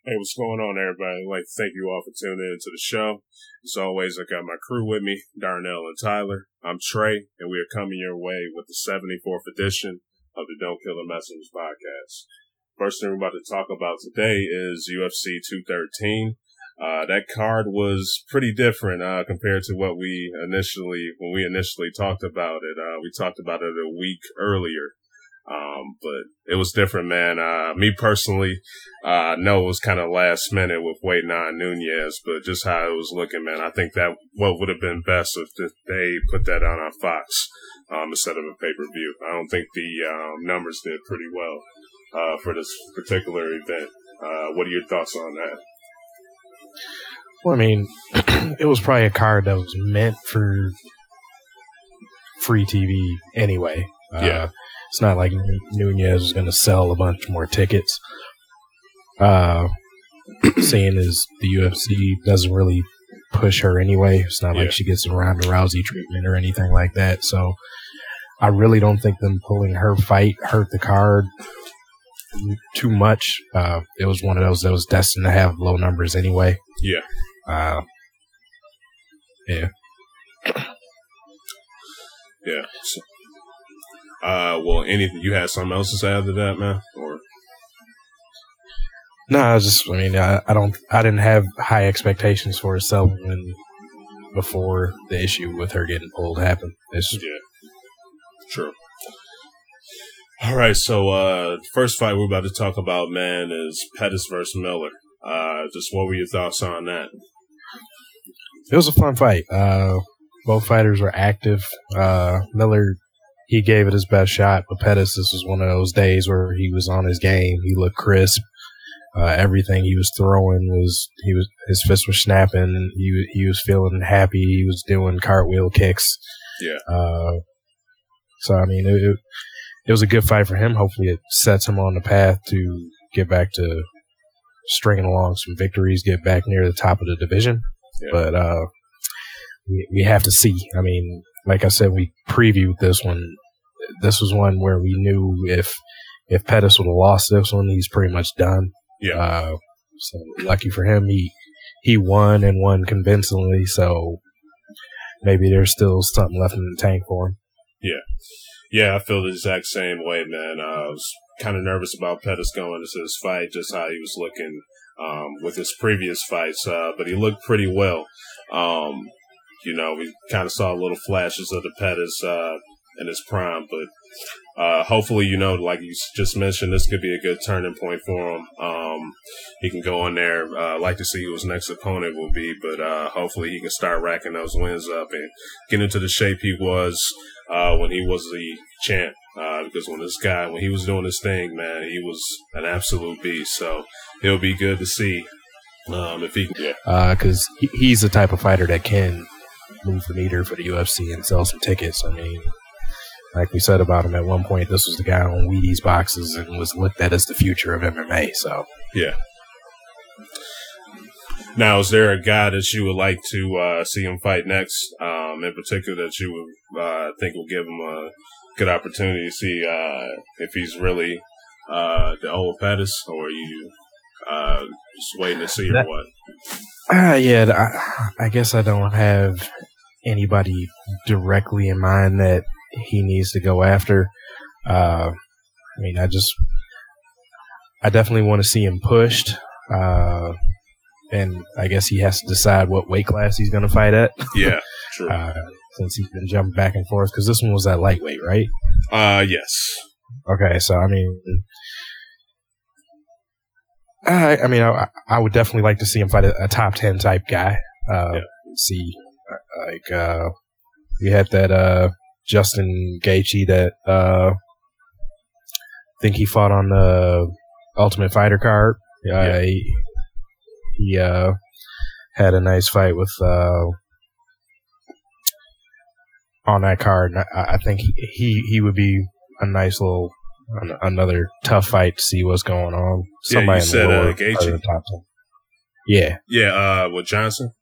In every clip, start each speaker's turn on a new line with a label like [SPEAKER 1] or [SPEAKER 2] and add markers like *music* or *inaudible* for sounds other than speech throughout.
[SPEAKER 1] Hey, what's going on, everybody? I'd like to thank you all for tuning in to the show. As always, I got my crew with me, Darnell and Tyler. I'm Trey, and we are coming your way with the 74th edition of the Don't Kill the Messengers podcast. First thing we're about to talk about today is UFC 213. Uh, that card was pretty different, uh, compared to what we initially, when we initially talked about it. Uh, we talked about it a week earlier. Um, but it was different, man. Uh, me personally, uh, know it was kind of last minute with waiting on Nunes, but just how it was looking, man, I think that what would have been best if they put that on on Fox, um, instead of a pay per view. I don't think the, um, numbers did pretty well, uh, for this particular event. Uh, what are your thoughts on that?
[SPEAKER 2] Well, I mean, *clears throat* it was probably a card that was meant for free TV anyway.
[SPEAKER 1] Uh, yeah.
[SPEAKER 2] It's not like Nunes is going to sell a bunch more tickets. Uh, *clears throat* seeing as the UFC doesn't really push her anyway, it's not yeah. like she gets a Ronda Rousey treatment or anything like that. So I really don't think them pulling her fight hurt the card too much. Uh, it was one of those that was destined to have low numbers anyway.
[SPEAKER 1] Yeah.
[SPEAKER 2] Uh, yeah.
[SPEAKER 1] Yeah. So, uh, well, anything you had something else to say after that, man? Or
[SPEAKER 2] no, I was just. I mean, I, I don't. I didn't have high expectations for Sullivan before the issue with her getting pulled happened. It's
[SPEAKER 1] yeah, true. All right, so uh, first fight we're about to talk about, man, is Pettis versus Miller. Uh, just what were your thoughts on that?
[SPEAKER 2] It was a fun fight. Uh, both fighters were active. Uh, Miller he gave it his best shot. But Pettis, this was one of those days where he was on his game. He looked crisp. Uh, everything he was throwing was he was his fist was snapping. He he was feeling happy. He was doing cartwheel kicks.
[SPEAKER 1] Yeah.
[SPEAKER 2] Uh, so I mean, it, it was a good fight for him. Hopefully, it sets him on the path to get back to stringing along some victories, get back near the top of the division. Yeah. But uh, we we have to see. I mean, like I said, we previewed this one. This was one where we knew if if Pettis would have lost this one, he's pretty much done.
[SPEAKER 1] Yeah.
[SPEAKER 2] Uh, so lucky for him, he he won and won convincingly. So maybe there's still something left in the tank for him.
[SPEAKER 1] Yeah. Yeah, I feel the exact same way, man. I was kind of nervous about Pettis going into this fight, just how he was looking um, with his previous fights, uh, but he looked pretty well. Um, you know, we kind of saw little flashes of the Pettis uh, in his prime, but uh, hopefully, you know, like you just mentioned, this could be a good turning point for him. Um, he can go in there. Uh, like to see who his next opponent will be, but uh, hopefully he can start racking those wins up and get into the shape he was uh, when he was the champ. Uh, because when this guy, when he was doing his thing, man, he was an absolute beast. So it'll be good to see um, if he,
[SPEAKER 2] yeah, because uh, he's the type of fighter that can move the meter for the UFC and sell some tickets. I mean, like we said about him at one point, this was the guy on Wheaties boxes and was looked at as the future of MMA. So
[SPEAKER 1] yeah. Now, is there a guy that you would like to uh, see him fight next, um, in particular that you would uh, think will give him a good opportunity to see uh, if he's really uh, the old Pettis, or are you uh, just waiting to see that, or what?
[SPEAKER 2] Uh, yeah, I, I guess I don't have anybody directly in mind that he needs to go after. Uh, I mean, I just, I definitely want to see him pushed. Uh, and I guess he has to decide what weight class he's going to fight at. *laughs*
[SPEAKER 1] Yeah, true.
[SPEAKER 2] uh, since he's been jumping back and forth, because this one was that lightweight, right?
[SPEAKER 1] Uh, yes.
[SPEAKER 2] Okay, so I mean, I, I mean, I, I, would definitely like to see him fight a, a top ten type guy. Uh, yeah. See, like uh, we had that uh, Justin Gaethje that uh, I think he fought on the Ultimate Fighter card. Yeah, he, he uh, had a nice fight with uh, on that card. I, I think he, he he would be a nice little another tough fight to see what's going on.
[SPEAKER 1] Somebody yeah, you said uh, Gaethje.
[SPEAKER 2] Yeah,
[SPEAKER 1] yeah. Uh, with Johnson.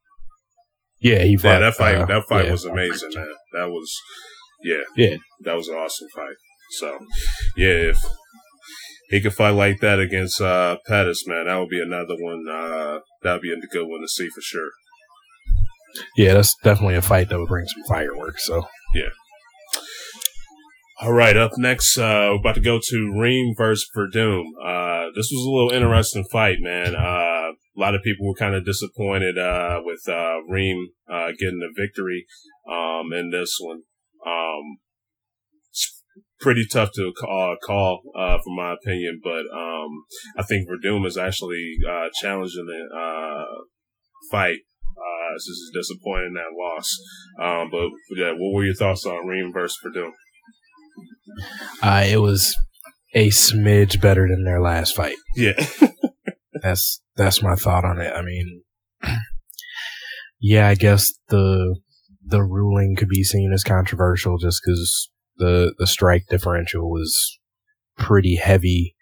[SPEAKER 2] Yeah, he fought.
[SPEAKER 1] Yeah, that fight.
[SPEAKER 2] Uh,
[SPEAKER 1] that fight
[SPEAKER 2] yeah,
[SPEAKER 1] was amazing, man. That was, yeah,
[SPEAKER 2] yeah.
[SPEAKER 1] That was an awesome fight. So, yeah, if he could fight like that against uh, Pettis, man, that would be another one. Uh, that would be a good one to see for sure.
[SPEAKER 2] Yeah, that's definitely a fight that would bring some fireworks. So
[SPEAKER 1] yeah. All right, up next, uh, we're about to go to Reem versus Werdum. Uh, this was a little interesting fight, man. Uh, a lot of people were kind of disappointed, uh, with, uh, Reem, uh, getting the victory, um, in this one. Um, it's pretty tough to call, call uh, from my opinion, but, um, I think Werdum is actually, uh, challenging the, uh, fight. Uh, this is disappointing that loss. Um, but yeah, what were your thoughts on Reem versus Werdum?
[SPEAKER 2] Uh, it was a smidge better than their last fight.
[SPEAKER 1] Yeah. *laughs*
[SPEAKER 2] that's that's my thought on it. I mean, yeah, I guess the the ruling could be seen as controversial just because the the strike differential was pretty heavy,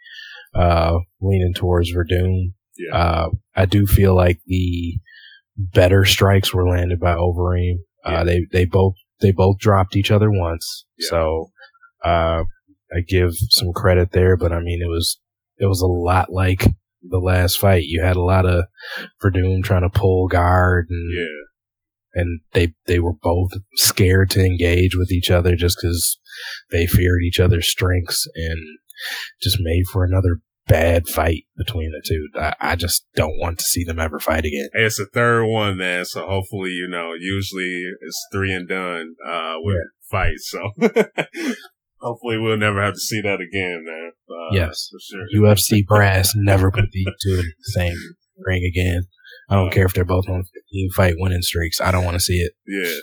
[SPEAKER 2] uh, leaning towards Werdum.
[SPEAKER 1] Yeah.
[SPEAKER 2] Uh, I do feel like the better strikes were landed by Overeem. Uh, they they both they both dropped each other once,
[SPEAKER 1] Yeah.
[SPEAKER 2] so uh, I give some credit there. But I mean, it was it was a lot like the last fight. You had a lot of Werdum trying to pull guard, and
[SPEAKER 1] Yeah.
[SPEAKER 2] and they they were both scared to engage with each other just because they feared each other's strengths, and just made for another bad fight between the two. I, I just don't want to see them ever fight again.
[SPEAKER 1] Hey, it's the third one, man. So hopefully, you know, usually it's three and done, uh, with fights. So *laughs* hopefully we'll never have to see that again, man. Uh,
[SPEAKER 2] Yes.
[SPEAKER 1] For sure.
[SPEAKER 2] UFC brass never put these two in the same ring again. I don't care if they're both on 15 fight winning streaks. I don't want to see it.
[SPEAKER 1] Yeah.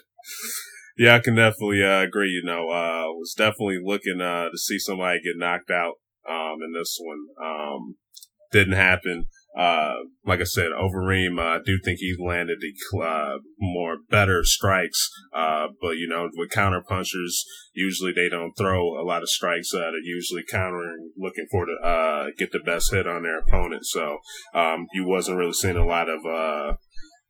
[SPEAKER 1] Yeah, I can definitely uh, agree. You know, uh, was definitely looking uh, to see somebody get knocked out um, in this one. Um, didn't happen. Uh, like I said, Overeem, uh, I do think he landed the uh, more better strikes. Uh, but you know, with counter punchers, usually they don't throw a lot of strikes. Uh, they're usually countering, looking for to uh, get the best hit on their opponent. So um, you wasn't really seeing a lot of uh,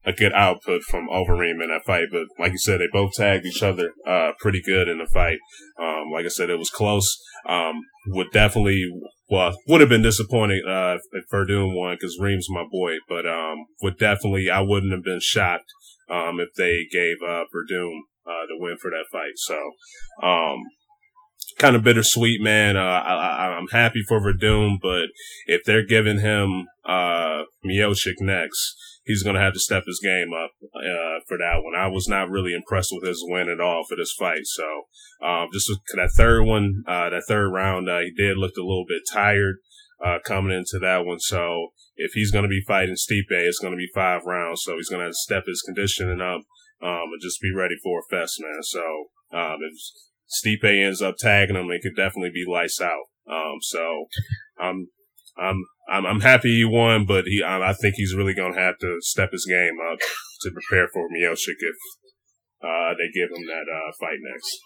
[SPEAKER 1] a good output from Overeem in that fight. But like you said, they both tagged each other uh, pretty good in the fight. Um, like I said, it was close. Um, would definitely, well, would have been disappointed uh, if Werdum won because Reem's my boy. But um, would definitely, I wouldn't have been shocked um, if they gave uh, Werdum uh, the win for that fight. So. Um, Kind of bittersweet, man. Uh, I, I'm happy for Werdum, but if they're giving him uh, Miocic next, he's going to have to step his game up uh, for that one. I was not really impressed with his win at all for this fight. So um, just that third one, uh, that third round, uh, he did look a little bit tired uh, coming into that one. So if he's going to be fighting Stipe, it's going to be five rounds. So he's going to step his conditioning up um, and just be ready for a fest, man. So um, if Stipe ends up tagging him, it could definitely be lights out. Um, so I'm I'm I'm I'm happy he won, but he I, I think he's really gonna have to step his game up to prepare for Miocic if uh, they give him that uh, fight next.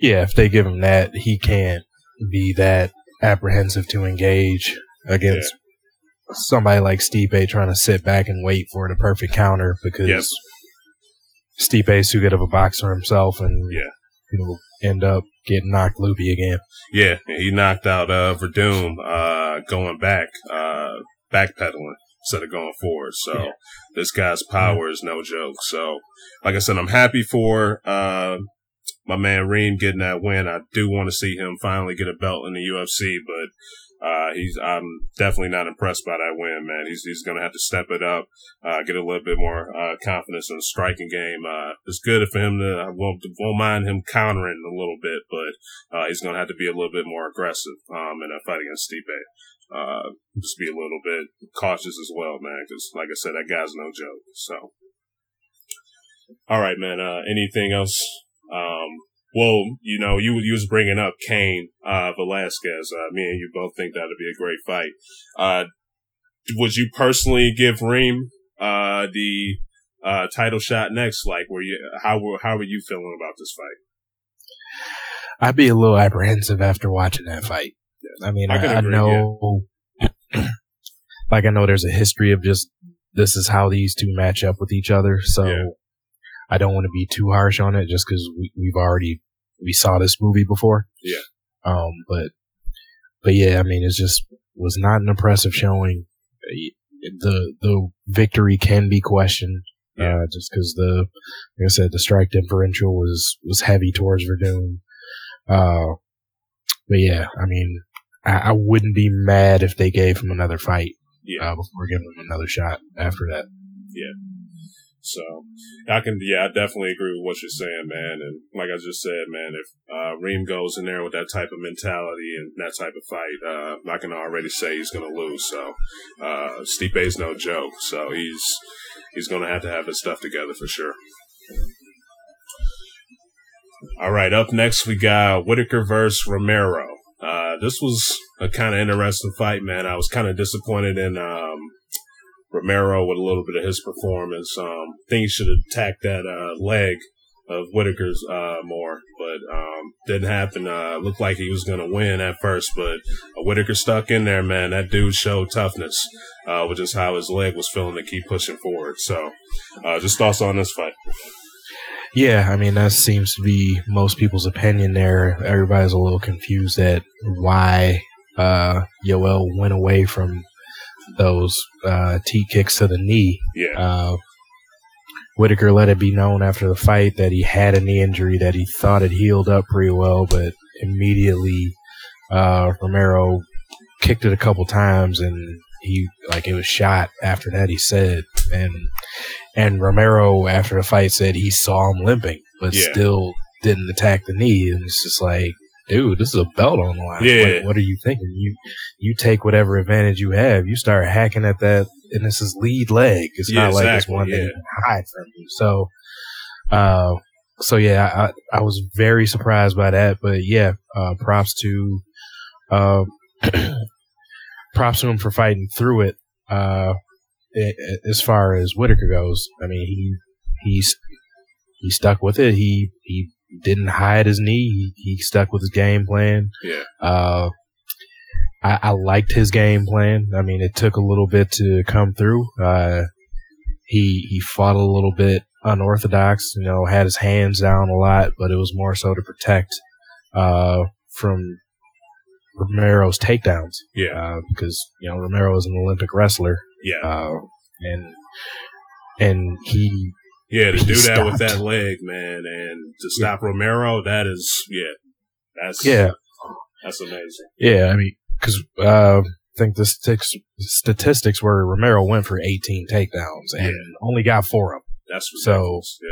[SPEAKER 2] Yeah, if they give him that, he can't be that apprehensive to engage against somebody like Stipe trying to sit back and wait for the perfect counter because
[SPEAKER 1] Yep.
[SPEAKER 2] Stipe's too good of a boxer himself and
[SPEAKER 1] Yeah.
[SPEAKER 2] he'll end up getting knocked loopy again.
[SPEAKER 1] Yeah, he knocked out uh, Werdum uh, going back, uh, backpedaling instead of going forward. So
[SPEAKER 2] Yeah.
[SPEAKER 1] this guy's power is no joke. So, like I said, I'm happy for uh, my man Reem getting that win. I do want to see him finally get a belt in the UFC, but uh, he's I'm definitely not impressed by that win, man. He's he's gonna have to step it up, uh, get a little bit more uh, confidence in the striking game. Uh, it's good for him to I won't won't mind him countering a little bit, but uh, he's gonna have to be a little bit more aggressive um, in a fight against Stipe. Uh, just be a little bit cautious as well, man, because like I said, that guy's no joke. So, all right, man. Uh, anything else? Um, well, you know, you you was bringing up Cain uh, Velasquez. Uh, me and you both think that'd be a great fight. Uh, would you personally give Reem uh, the uh, title shot next? Like, were you how were how were you feeling about this fight?
[SPEAKER 2] I'd be a little apprehensive after watching that fight. I mean,
[SPEAKER 1] I
[SPEAKER 2] I, I know, *clears throat* like I know there's a history of just this is how these two match up with each other. So
[SPEAKER 1] Yeah.
[SPEAKER 2] I don't want to be too harsh on it just because we, we've already we saw this movie before.
[SPEAKER 1] Yeah.
[SPEAKER 2] Um, but but yeah, I mean, it's just was not an impressive showing. The the victory can be questioned, yeah. uh, just because the like I said, the strike differential was was heavy towards Werdum. Uh, but yeah, I mean, I, I, wouldn't be mad if they gave him another fight.
[SPEAKER 1] Yeah.
[SPEAKER 2] Uh, before giving him another shot after that.
[SPEAKER 1] Yeah. So I can, yeah, I definitely agree with what you're saying, man. And like I just said, man, if uh, Reem goes in there with that type of mentality and that type of fight, uh, I can already say he's going to lose. So uh, Stipe's no joke. So he's he's going to have to have his stuff together for sure. All right, up next we got Whittaker versus Romero. Uh, this was a kind of interesting fight, man. I was kind of disappointed in um, Romero with a little bit of his performance. Um, think he should have attacked that uh, leg of Whittaker's uh, more, but um, didn't happen. Uh, looked like he was going to win at first, but Whittaker stuck in there, man. That dude showed toughness, uh, which is how his leg was feeling to keep pushing forward. So, uh, just thoughts on this fight.
[SPEAKER 2] Yeah, I mean that seems to be most people's opinion. There, everybody's a little confused at why uh, Yoel went away from those uh, T kicks to the knee.
[SPEAKER 1] Yeah.
[SPEAKER 2] Uh, Whittaker let it be known after the fight that he had a knee injury that he thought it healed up pretty well, but immediately uh, Romero kicked it a couple times and he like it was shot after that he said and and Romero after the fight said he saw him limping but yeah. still didn't attack the knee and it's just like dude, this is a belt on the line.
[SPEAKER 1] Yeah.
[SPEAKER 2] what are you thinking? You you take whatever advantage you have. You start hacking at that, and this is lead leg. It's yeah, not like exactly, it's one yeah. can hide from you. So, uh, so yeah, I, I was very surprised by that. But yeah, uh, props to, uh, *clears throat* props to him for fighting through it. Uh, as far as Whittaker goes, I mean, he he's he stuck with it. He he didn't hide his knee. He, he stuck with his game plan.
[SPEAKER 1] Yeah.
[SPEAKER 2] Uh, I, I, liked his game plan. I mean, it took a little bit to come through. Uh, he he fought a little bit unorthodox. You know, had his hands down a lot, but it was more so to protect uh, from Romero's takedowns.
[SPEAKER 1] Yeah.
[SPEAKER 2] Uh, because you know Romero is an Olympic wrestler.
[SPEAKER 1] Yeah.
[SPEAKER 2] Uh, and and he
[SPEAKER 1] yeah, to do that stopped. with that leg, man, and to stop yeah. Romero, that is, yeah, that's
[SPEAKER 2] yeah,
[SPEAKER 1] that's amazing.
[SPEAKER 2] Yeah, I mean, because uh, I think the statistics, statistics were Romero went for 18 takedowns and yeah. only got four of them.
[SPEAKER 1] That's ridiculous. so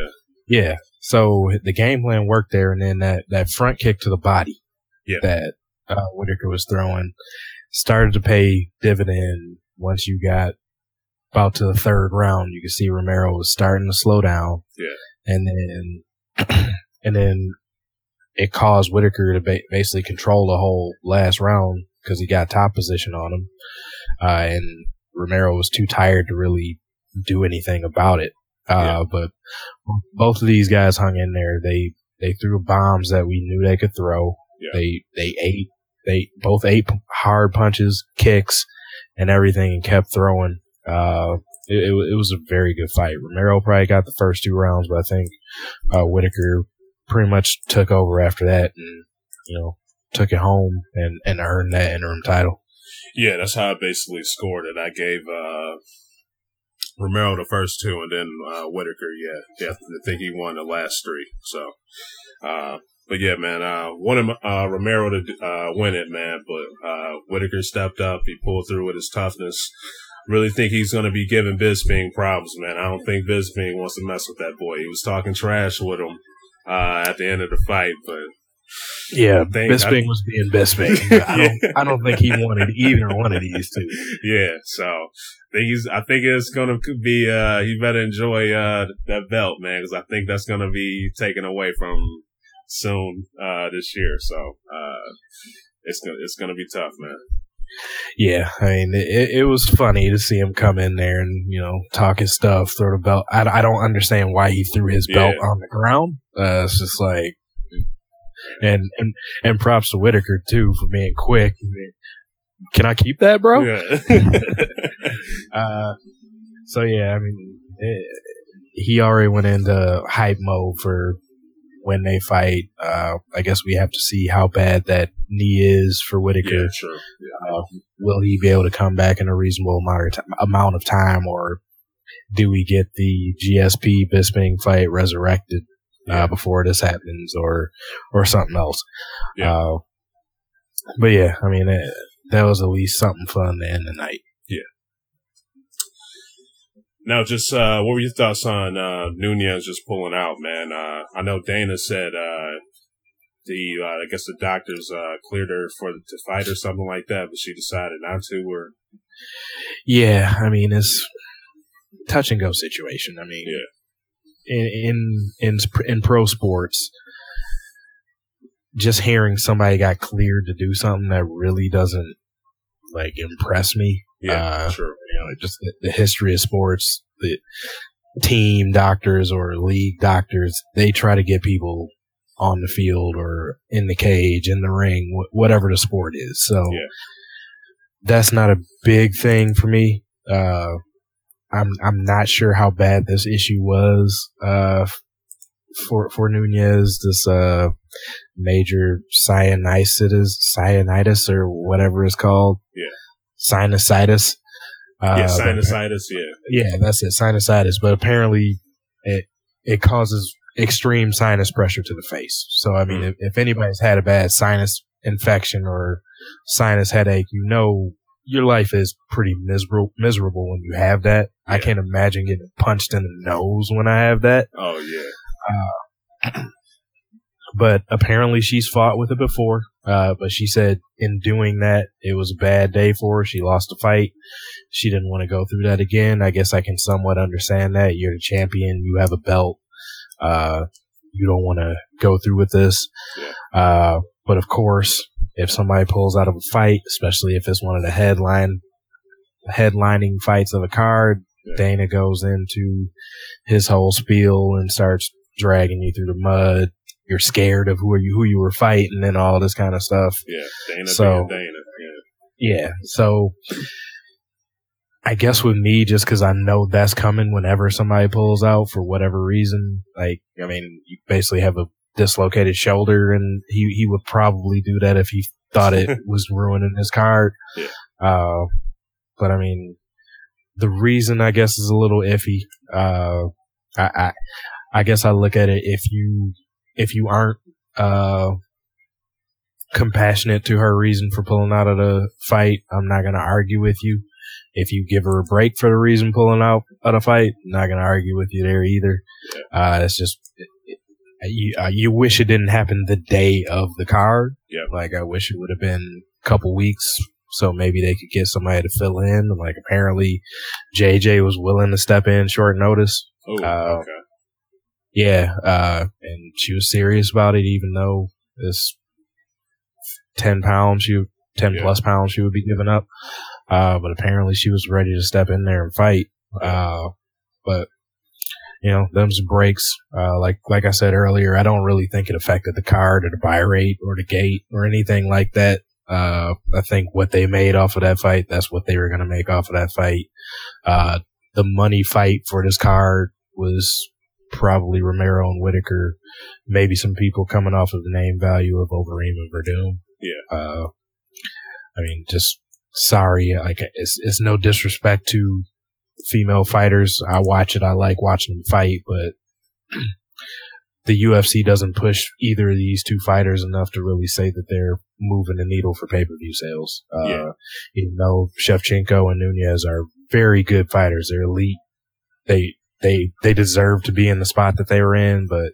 [SPEAKER 2] yeah, yeah. So the game plan worked there, and then that that front kick to the body,
[SPEAKER 1] yeah.
[SPEAKER 2] that uh, Whittaker was throwing, started to pay dividend once you got about to the third round, you can see Romero was starting to slow down.
[SPEAKER 1] Yeah.
[SPEAKER 2] And then, *clears throat* and then it caused Whittaker to ba- basically control the whole last round because he got top position on him. Uh, and Romero was too tired to really do anything about it. Uh, yeah. but both of these guys hung in there. They, they threw bombs that we knew they could throw.
[SPEAKER 1] Yeah.
[SPEAKER 2] They, they ate, they both ate hard punches, kicks, and everything and kept throwing. Uh, it, it, it, was a very good fight. Romero probably got the first two rounds, but I think uh, Whittaker pretty much took over after that and, you know, took it home and, and earned that interim title.
[SPEAKER 1] Yeah, that's how I basically scored it. I gave uh, Romero the first two, and then uh, Whittaker, yeah, yeah, I think he won the last three. So, uh, but yeah, man, uh, wanted uh, Romero to uh, win it, man, but uh, Whittaker stepped up. He pulled through with his toughness really think he's going to be giving Bisping problems, man. I don't think Bisping wants to mess with that boy. He was talking trash with him uh, at the end of the fight, but
[SPEAKER 2] yeah, Bisping I, was being Bisping. *laughs* I don't, I don't think he wanted either one of these two.
[SPEAKER 1] Yeah, so I think he's. I think it's gonna be. Uh, you better enjoy uh that belt, man, because I think that's gonna be taken away from soon uh this year. So uh, it's gonna it's gonna be tough, man.
[SPEAKER 2] Yeah, I mean, it, it was funny to see him come in there and, you know, talk his stuff, throw the belt. I, I don't understand why he threw his yeah. belt on the ground. Uh, it's just like, and, and, and props to Whittaker too for being quick. Can I keep that, bro?
[SPEAKER 1] Yeah. *laughs* *laughs*
[SPEAKER 2] uh, so yeah, I mean, it, he already went into hype mode for when they fight. Uh, I guess we have to see how bad that knee is for Whittaker.
[SPEAKER 1] Yeah, sure.
[SPEAKER 2] Uh, will he be able to come back in a reasonable amount of, amount of time, or do we get the GSP Bisping fight resurrected uh, before this happens, or or something else?
[SPEAKER 1] Yeah.
[SPEAKER 2] Uh, but yeah, I mean, it, that was at least something fun to end the night. Yeah.
[SPEAKER 1] Now, just uh, what were your thoughts on uh, Nunes just pulling out, man? Uh, I know Dana said uh, the uh, I guess the doctors uh, cleared her for to fight or something like that, but she decided not to. Or
[SPEAKER 2] Yeah, I mean, it's touch and go situation. I mean,
[SPEAKER 1] Yeah.
[SPEAKER 2] in in in in pro sports, just hearing somebody got cleared to do something that really doesn't like impress me.
[SPEAKER 1] yeah,
[SPEAKER 2] Uh,
[SPEAKER 1] sure,
[SPEAKER 2] You know, just the, the history of sports, the team doctors or league doctors, they try to get people on the field or in the cage, in the ring, wh- whatever the sport is. So
[SPEAKER 1] Yeah.
[SPEAKER 2] that's not a big thing for me. Uh, I'm I'm not sure how bad this issue was uh, for for Nunes. This uh, major sinusitis, sinusitis or whatever it's called.
[SPEAKER 1] Yeah.
[SPEAKER 2] Sinusitis. Uh,
[SPEAKER 1] yeah,
[SPEAKER 2] but-
[SPEAKER 1] sinusitis, yeah,
[SPEAKER 2] yeah, that's it, sinusitis. But apparently, it it causes extreme sinus pressure to the face. So I mean,
[SPEAKER 1] Mm.
[SPEAKER 2] if, if anybody's had a bad sinus infection or sinus headache, you know your life is pretty miserable miserable when you have that. I can't imagine getting punched in the nose when I have that.
[SPEAKER 1] oh yeah, *clears throat*
[SPEAKER 2] But apparently, she's fought with it before. Uh, but she said in doing that, it was a bad day for her. She lost a fight. She didn't want to go through that again. I guess I can somewhat understand that. You're the champion. You have a belt. Uh, you don't want to go through with this. Uh, but of course, if somebody pulls out of a fight, especially if it's one of the headline, headlining fights of a card, Dana goes into his whole spiel and starts dragging you through the mud. You're scared of who are you, who you were fighting and all this kind of stuff.
[SPEAKER 1] yeah. Dana,
[SPEAKER 2] So-
[SPEAKER 1] Dana, Dana, yeah,
[SPEAKER 2] Yeah. So I guess with me, just because I know that's coming whenever somebody pulls out for whatever reason, like, I mean, you basically have a dislocated shoulder and he, he would probably do that if he thought it *laughs* was ruining his card.
[SPEAKER 1] Yeah.
[SPEAKER 2] Uh, but I mean, the reason I guess is a little iffy. Uh, I, I, I guess I look at it if you, if you aren't, uh, compassionate to her reason for pulling out of the fight, I'm not going to argue with you. If you give her a break for the reason pulling out of the fight, not going to argue with you there either. Uh, it's just, you, uh, you wish it didn't happen the day of the card.
[SPEAKER 1] Yeah.
[SPEAKER 2] Like I wish it would have been a couple weeks so maybe they could get somebody to fill in. Like apparently JJ was willing to step in short notice.
[SPEAKER 1] Oh,
[SPEAKER 2] Uh,
[SPEAKER 1] okay.
[SPEAKER 2] Yeah, uh, and she was serious about it, even though it's ten pounds, she ten
[SPEAKER 1] Yeah.
[SPEAKER 2] plus pounds she would be giving up. Uh, but apparently she was ready to step in there and fight. Uh, but you know, them's breaks. Uh, like like I said earlier, I don't really think it affected the card or the buy rate or the gate or anything like that. Uh, I think what they made off of that fight, that's what they were going to make off of that fight. Uh, the money fight for this card was probably Romero and Whittaker. Maybe some people coming off of the name value of Overeem and Werdum.
[SPEAKER 1] Yeah.
[SPEAKER 2] Uh, I mean, just sorry. Like, it's, it's no disrespect to female fighters. I watch it. I like watching them fight, but *clears throat* the UFC doesn't push either of these two fighters enough to really say that they're moving the needle for pay per view sales. Uh,
[SPEAKER 1] Yeah.
[SPEAKER 2] even though Shevchenko and Nunes are very good fighters, they're elite. They they they deserve to be in the spot that they were in, but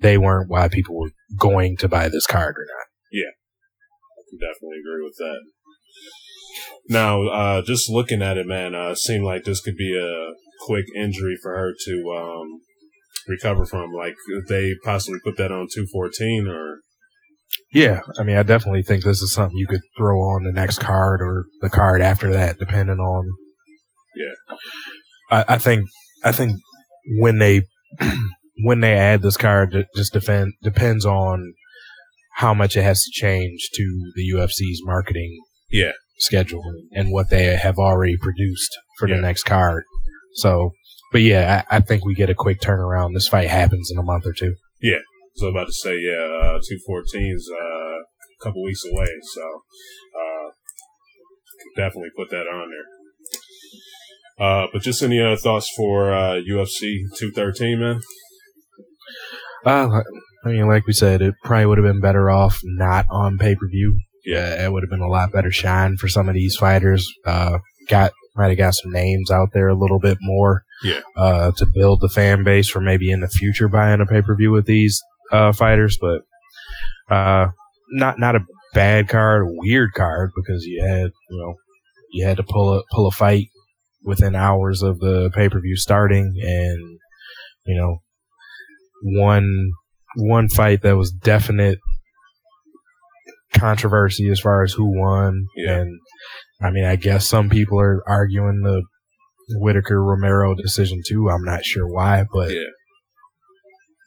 [SPEAKER 2] they weren't why people were going to buy this card or not.
[SPEAKER 1] Yeah, I can definitely agree with that. Now, uh, just looking at it, man, uh, it seemed like this could be a quick injury for her to um, recover from. Like, they possibly put that on 214 or.
[SPEAKER 2] Yeah, I mean, I definitely think this is something you could throw on the next card or the card after that, depending on.
[SPEAKER 1] Yeah.
[SPEAKER 2] I, I think I think when they *clears throat* when they add this card, it just defend, depends on how much it has to change to the UFC's marketing
[SPEAKER 1] Yeah.
[SPEAKER 2] Schedule and what they have already produced for
[SPEAKER 1] Yeah.
[SPEAKER 2] the next card. So, but yeah, I, I think we get a quick turnaround. This fight happens in a month or two. Yeah.
[SPEAKER 1] So I'm about to say, yeah, uh, 214 is uh, a couple weeks away. So uh, definitely put that on there. Uh, but just any other thoughts for uh, UFC 213, man?
[SPEAKER 2] Uh, I mean, like we said, it probably would have been better off not on pay per view. Yeah, it would have been a lot better shine for some of these fighters. Uh, got might have got some names out there a little bit more.
[SPEAKER 1] Yeah.
[SPEAKER 2] Uh, to build the fan base for maybe in the future buying a pay per view with these uh, fighters, but uh, not not a bad card, weird card because you had you know you had to pull a pull a fight within hours of the pay per view starting, and you know one one fight that was definite controversy as far as who won,
[SPEAKER 1] Yeah.
[SPEAKER 2] and I mean I guess some people are arguing the Whittaker Romero decision too. I'm not sure why, but
[SPEAKER 1] Yeah.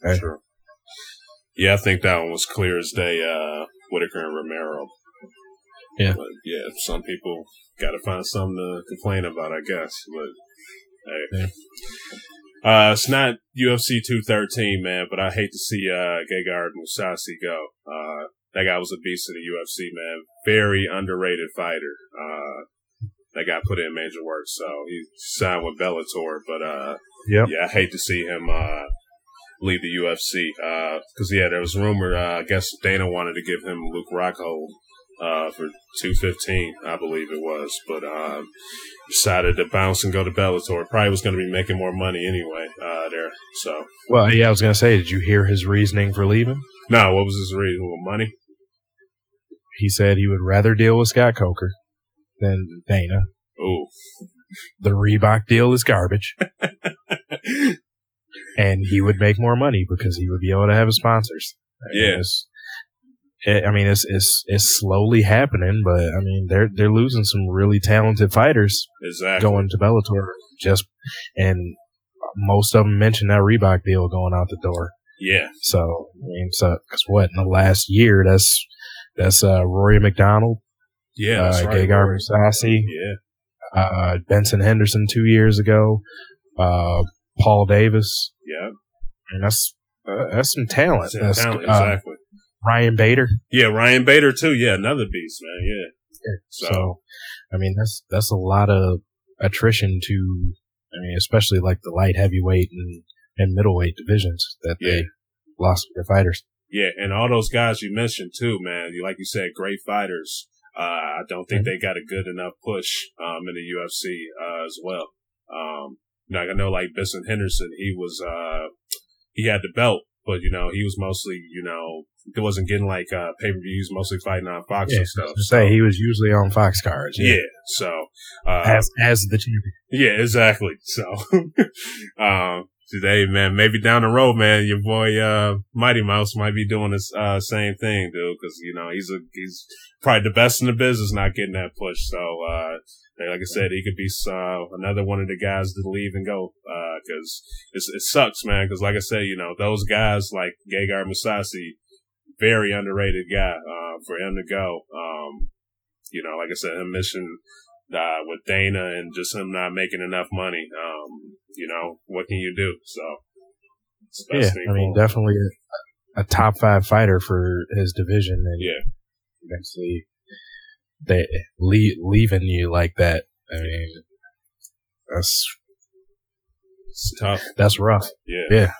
[SPEAKER 2] Okay.
[SPEAKER 1] Sure. Yeah, I think that one was clear as day, uh, Whittaker and Romero.
[SPEAKER 2] Yeah.
[SPEAKER 1] But yeah, some people got to find something to complain about, I guess. But hey. Uh, it's not UFC 213, man, but I hate to see, uh, Gegard Mousasi go. Uh, that guy was a beast in the UFC, man. Very underrated fighter. Uh, that guy put in major work, so he signed with Bellator, but, uh,
[SPEAKER 2] Yep.
[SPEAKER 1] yeah, I hate to see him, uh, leave the UFC. Uh, cause yeah, there was rumor, uh, I guess Dana wanted to give him Luke Rockhold, uh, for 215, I believe it was, but, um, decided to bounce and go to Bellator. Probably was going to be making more money anyway, uh, there. So,
[SPEAKER 2] Well, yeah, I was gonna say, did you hear his reasoning for leaving?
[SPEAKER 1] no, what was his reason? Well, money?
[SPEAKER 2] He said he would rather deal with Scott Coker than Dana.
[SPEAKER 1] Ooh.
[SPEAKER 2] The Reebok deal is garbage, *laughs* and he would make more money because he would be able to have his sponsors.
[SPEAKER 1] Yeah.
[SPEAKER 2] It's- it- I mean, it's it's it's slowly happening, but I mean, they're they're losing some really talented fighters
[SPEAKER 1] exactly.
[SPEAKER 2] going to Bellator. Just and most of them mentioned that Reebok deal going out the door.
[SPEAKER 1] Yeah.
[SPEAKER 2] So I mean, so because what in the last year, that's that's uh, Rory MacDonald,
[SPEAKER 1] Yeah.
[SPEAKER 2] uh,
[SPEAKER 1] That's right.
[SPEAKER 2] Gegard
[SPEAKER 1] Rory.
[SPEAKER 2] Mousasi,
[SPEAKER 1] Yeah.
[SPEAKER 2] uh, Benson Henderson two years ago, uh, Paul Davis.
[SPEAKER 1] Yeah.
[SPEAKER 2] And that's uh, that's some talent.
[SPEAKER 1] That's
[SPEAKER 2] That's,
[SPEAKER 1] talent,
[SPEAKER 2] uh,
[SPEAKER 1] exactly.
[SPEAKER 2] Ryan Bader.
[SPEAKER 1] Yeah. Ryan Bader too. Yeah. Another beast, man. Yeah.
[SPEAKER 2] So,
[SPEAKER 1] So,
[SPEAKER 2] I mean, that's that's a lot of attrition to. I mean, especially like the light heavyweight and, and middleweight divisions that
[SPEAKER 1] Yeah.
[SPEAKER 2] they lost their fighters.
[SPEAKER 1] Yeah. And all those guys you mentioned too, man. You, like you said, great fighters. Uh, I don't think they got a good enough push, um, in the UFC, uh, as well. Um, like I know like Benson Henderson, he was, uh, he had the belt, but you know, he was mostly, you know, it wasn't getting like, uh, pay-per-views, mostly fighting on Fox
[SPEAKER 2] Yeah,
[SPEAKER 1] and stuff.
[SPEAKER 2] Say he was usually on Fox cards.
[SPEAKER 1] Yeah. So, uh,
[SPEAKER 2] As as the champion.
[SPEAKER 1] Yeah, exactly. So, *laughs* um, today, man, maybe down the road, man, your boy, uh, Mighty Mouse might be doing this, uh, same thing, dude, cause, you know, he's a, he's probably the best in the business not getting that push. So, uh, like I said, he could be, uh, another one of the guys to leave and go, uh, cause it's, it sucks, man, cause like I said, you know, those guys like Gegard Mousasi, very underrated guy, uh, for him to go. Um, you know, like I said, him missing, uh, with Dana and just him not making enough money. Um, you know, what can you do? So,
[SPEAKER 2] Yeah, I mean,
[SPEAKER 1] for
[SPEAKER 2] definitely a, a top five fighter for his division, and
[SPEAKER 1] Yeah.
[SPEAKER 2] eventually they leave, leaving you like that. I mean, that's
[SPEAKER 1] It's tough.
[SPEAKER 2] that's rough.
[SPEAKER 1] Yeah.
[SPEAKER 2] Yeah.